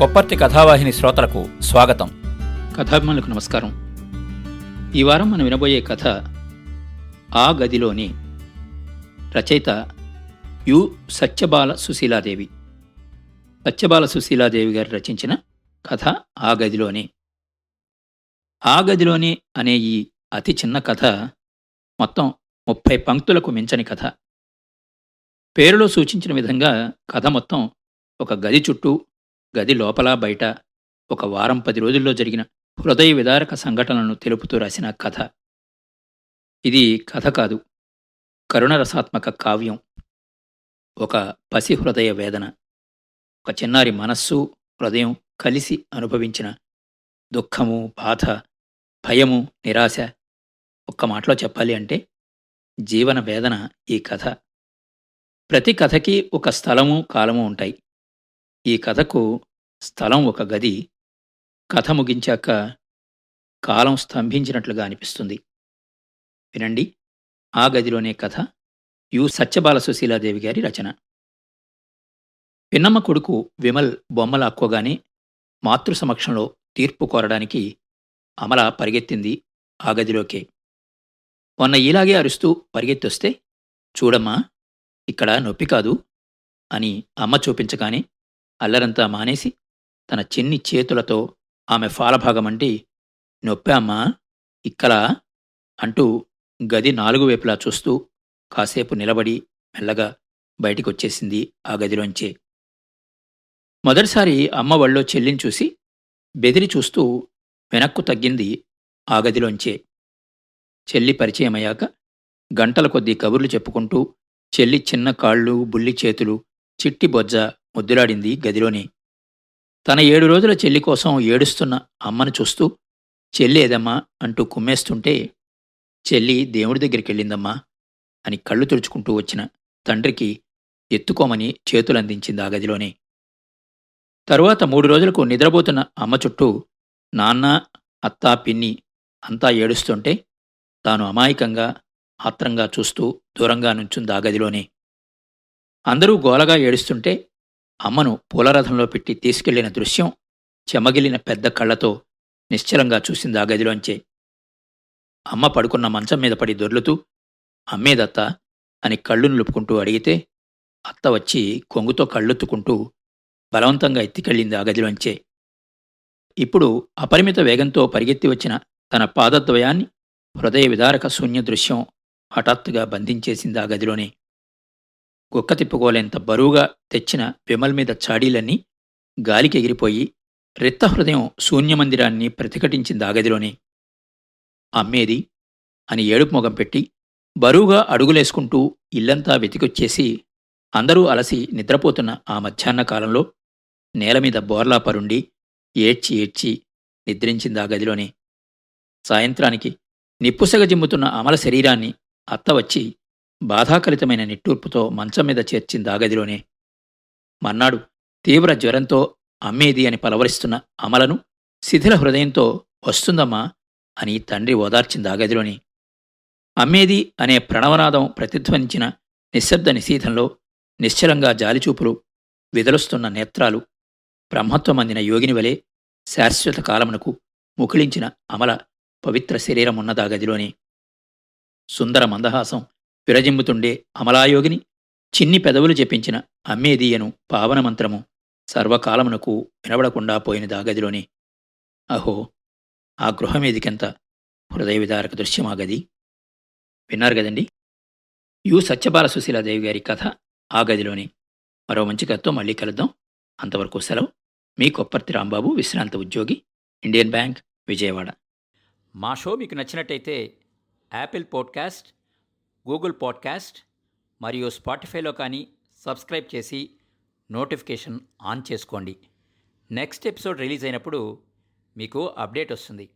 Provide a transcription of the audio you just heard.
కొప్పర్తి కథావాహిని శ్రోతలకు స్వాగతం. కథాభిమానులకు నమస్కారం. ఈ వారం మనం వినబోయే కథ ఆ గదిలోని రచయిత యు. సత్యబాల సుశీలాదేవి. సత్యబాల సుశీలాదేవి గారు రచించిన కథ ఆ గదిలోని. ఆ గదిలోని అనే ఈ అతి చిన్న కథ మొత్తం ముప్పై పంక్తులకు మించని కథ. పేరులో సూచించిన విధంగా కథ మొత్తం ఒక గది చుట్టూ గది లోపల బయట ఒక వారం పది రోజుల్లో జరిగిన హృదయ విదారక సంఘటనలను తెలుపుతూ రాసిన కథ. ఇది కథ కాదు కరుణరసాత్మక కావ్యం. ఒక పసి హృదయ వేదన. ఒక చిన్నారి మనస్సు హృదయం కలిసి అనుభవించిన దుఃఖము బాధ భయము నిరాశ ఒక్క మాటలో చెప్పాలి అంటే జీవన వేదన ఈ కథ. ప్రతి కథకి ఒక స్థలము కాలము ఉంటాయి. ఈ కథకు స్థలం ఒక గది. కథ ముగించాక కాలం స్తంభించినట్లుగా అనిపిస్తుంది. వినండి. ఆ గదిలోనే కథ. యు. సత్యబాల సుశీలాదేవి గారి రచన. పిన్నమ్మ కొడుకు విమల్ బొమ్మలు అక్కోగానే మాతృ సమక్షంలో తీర్పు కోరడానికి అమల పరిగెత్తింది ఆ గదిలోకే. మొన్న ఇలాగే అరుస్తూ పరిగెత్తొస్తే చూడమ్మా ఇక్కడ నొప్పి కాదు అని అమ్మ చూపించగానే అల్లరంతా మానేసి తన చిన్ని చేతులతో ఆమె ఫాలభాగమంటి నొప్పామ్మా ఇక్కలా అంటూ గది నాలుగు వైపులా చూస్తూ కాసేపు నిలబడి మెల్లగా బయటికొచ్చేసింది ఆ గదిలోంచే. మొదటిసారి అమ్మ వళ్ళో చెల్లిని చూసి బెదిరి చూస్తూ వెనక్కు తగ్గింది ఆ గదిలోంచే. చెల్లి పరిచయమయ్యాక గంటల కొద్దీ కబుర్లు చెప్పుకుంటూ చెల్లి చిన్న కాళ్ళు బుల్లి చేతులు చిట్టి బొజ్జ ముద్దులాడింది గదిలోనే. తన ఏడు రోజుల చెల్లి కోసం ఏడుస్తున్న అమ్మను చూస్తూ చెల్లేదమ్మా అంటూ కుమ్మేస్తుంటే చెల్లి దేవుడి దగ్గరికెళ్ళిందమ్మా అని కళ్ళు తుడుచుకుంటూ వచ్చిన తండ్రికి ఎత్తుకోమని చేతులందించింది ఆ గదిలోనే. తరువాత మూడు రోజులకు నిద్రపోతున్న అమ్మ చుట్టూ నాన్న అత్త పిన్ని అంతా ఏడుస్తుంటే తాను అమాయకంగా ఆత్రంగా చూస్తూ దూరంగా నుంచుంది ఆ గదిలోనే. అందరూ గోలగా ఏడుస్తుంటే అమ్మను పూలరథంలో పెట్టి తీసుకెళ్ళిన దృశ్యం చెమగిలిన పెద్ద కళ్ళతో నిశ్చలంగా చూసింది ఆ గదిలోంచే. అమ్మ పడుకున్న మంచం మీద పడి దొర్లుతూ అమ్మేదత్త అని కళ్ళు నిలుపుకుంటూ అడిగితే అత్త వచ్చి కొంగుతో కళ్ళొత్తుకుంటూ బలవంతంగా ఎత్తికెళ్ళింది ఆ గదిలోంచే. ఇప్పుడు అపరిమిత వేగంతో పరిగెత్తి వచ్చిన తన పాదద్వయాన్ని హృదయ విదారక శూన్య దృశ్యం హఠాత్తుగా బంధించేసింది ఆ గదిలోనే. కుక్క తిప్పుకోలేంత బరువుగా తెచ్చిన విమల్ మీద చాడీలన్నీ గాలికి ఎగిరిపోయి రిత్త హృదయం శూన్యమందిరాన్ని ప్రతిఘటించింది ఆ గదిలోనే. అమ్మేది? అని ఏడుపు మొగం పెట్టి బరువుగా అడుగులేసుకుంటూ ఇల్లంతా వెతికొచ్చేసి అందరూ అలసి నిద్రపోతున్న ఆ మధ్యాహ్న కాలంలో నేలమీద బోర్లా పరుండి ఏడ్చి ఏడ్చి నిద్రించింది ఆ గదిలోనే. సాయంత్రానికి నిప్పుసగ జిమ్ముతున్న అమల శరీరాన్ని అత్త వచ్చి బాధాకలితమైన నిట్టూర్పుతో మంచం మీద చేర్చిందాగదిలోనే మర్నాడు తీవ్ర జ్వరంతో అమ్మేది అని పలవరిస్తున్న అమలను శిథిల హృదయంతో వస్తుందమ్మా అని తండ్రి ఓదార్చింది అమ్మేది అనే ప్రణవనాదం ప్రతిధ్వనించిన నిశ్శబ్ద నిశీధంలో నిశ్చలంగా జాలిచూపులు విదలుస్తున్న నేత్రాలు బ్రహ్మత్వమందిన యోగిని వలె శాశ్వత కాలమునకు ముకుళించిన అమల పవిత్ర శరీరమున్నదా గదిలోనే సుందర మందహాసం విరజిమ్ముతుండే అమలాయోగిని చిన్ని పెదవులు చెప్పించిన అమ్మేదీయను పావనమంత్రము సర్వకాలమునకు వినబడకుండా పోయిన ఆ అహో ఆ గృహమేదికెంత హృదయ విదారక దృశ్యం ఆ గది? విన్నారు కదండి. యు సత్యబాల సుశీలాదేవి గారి కథ ఆ గదిలోని. మరో మంచి కథతో మళ్ళీ కలుద్దాం. అంతవరకు సెలవు. మీ కొప్పర్తి రాంబాబు విశ్రాంత ఉద్యోగి ఇండియన్ బ్యాంక్ విజయవాడ. మా షో మీకు నచ్చినట్టయితే యాపిల్ పాడ్కాస్ట్ గూగుల్ పాడ్కాస్ట్ మరియు స్పాటిఫైలో కానీ సబ్స్క్రైబ్ చేసి నోటిఫికేషన్ ఆన్ చేసుకోండి. నెక్స్ట్ ఎపిసోడ్ రిలీజ్ అయినప్పుడు మీకు అప్డేట్ వస్తుంది.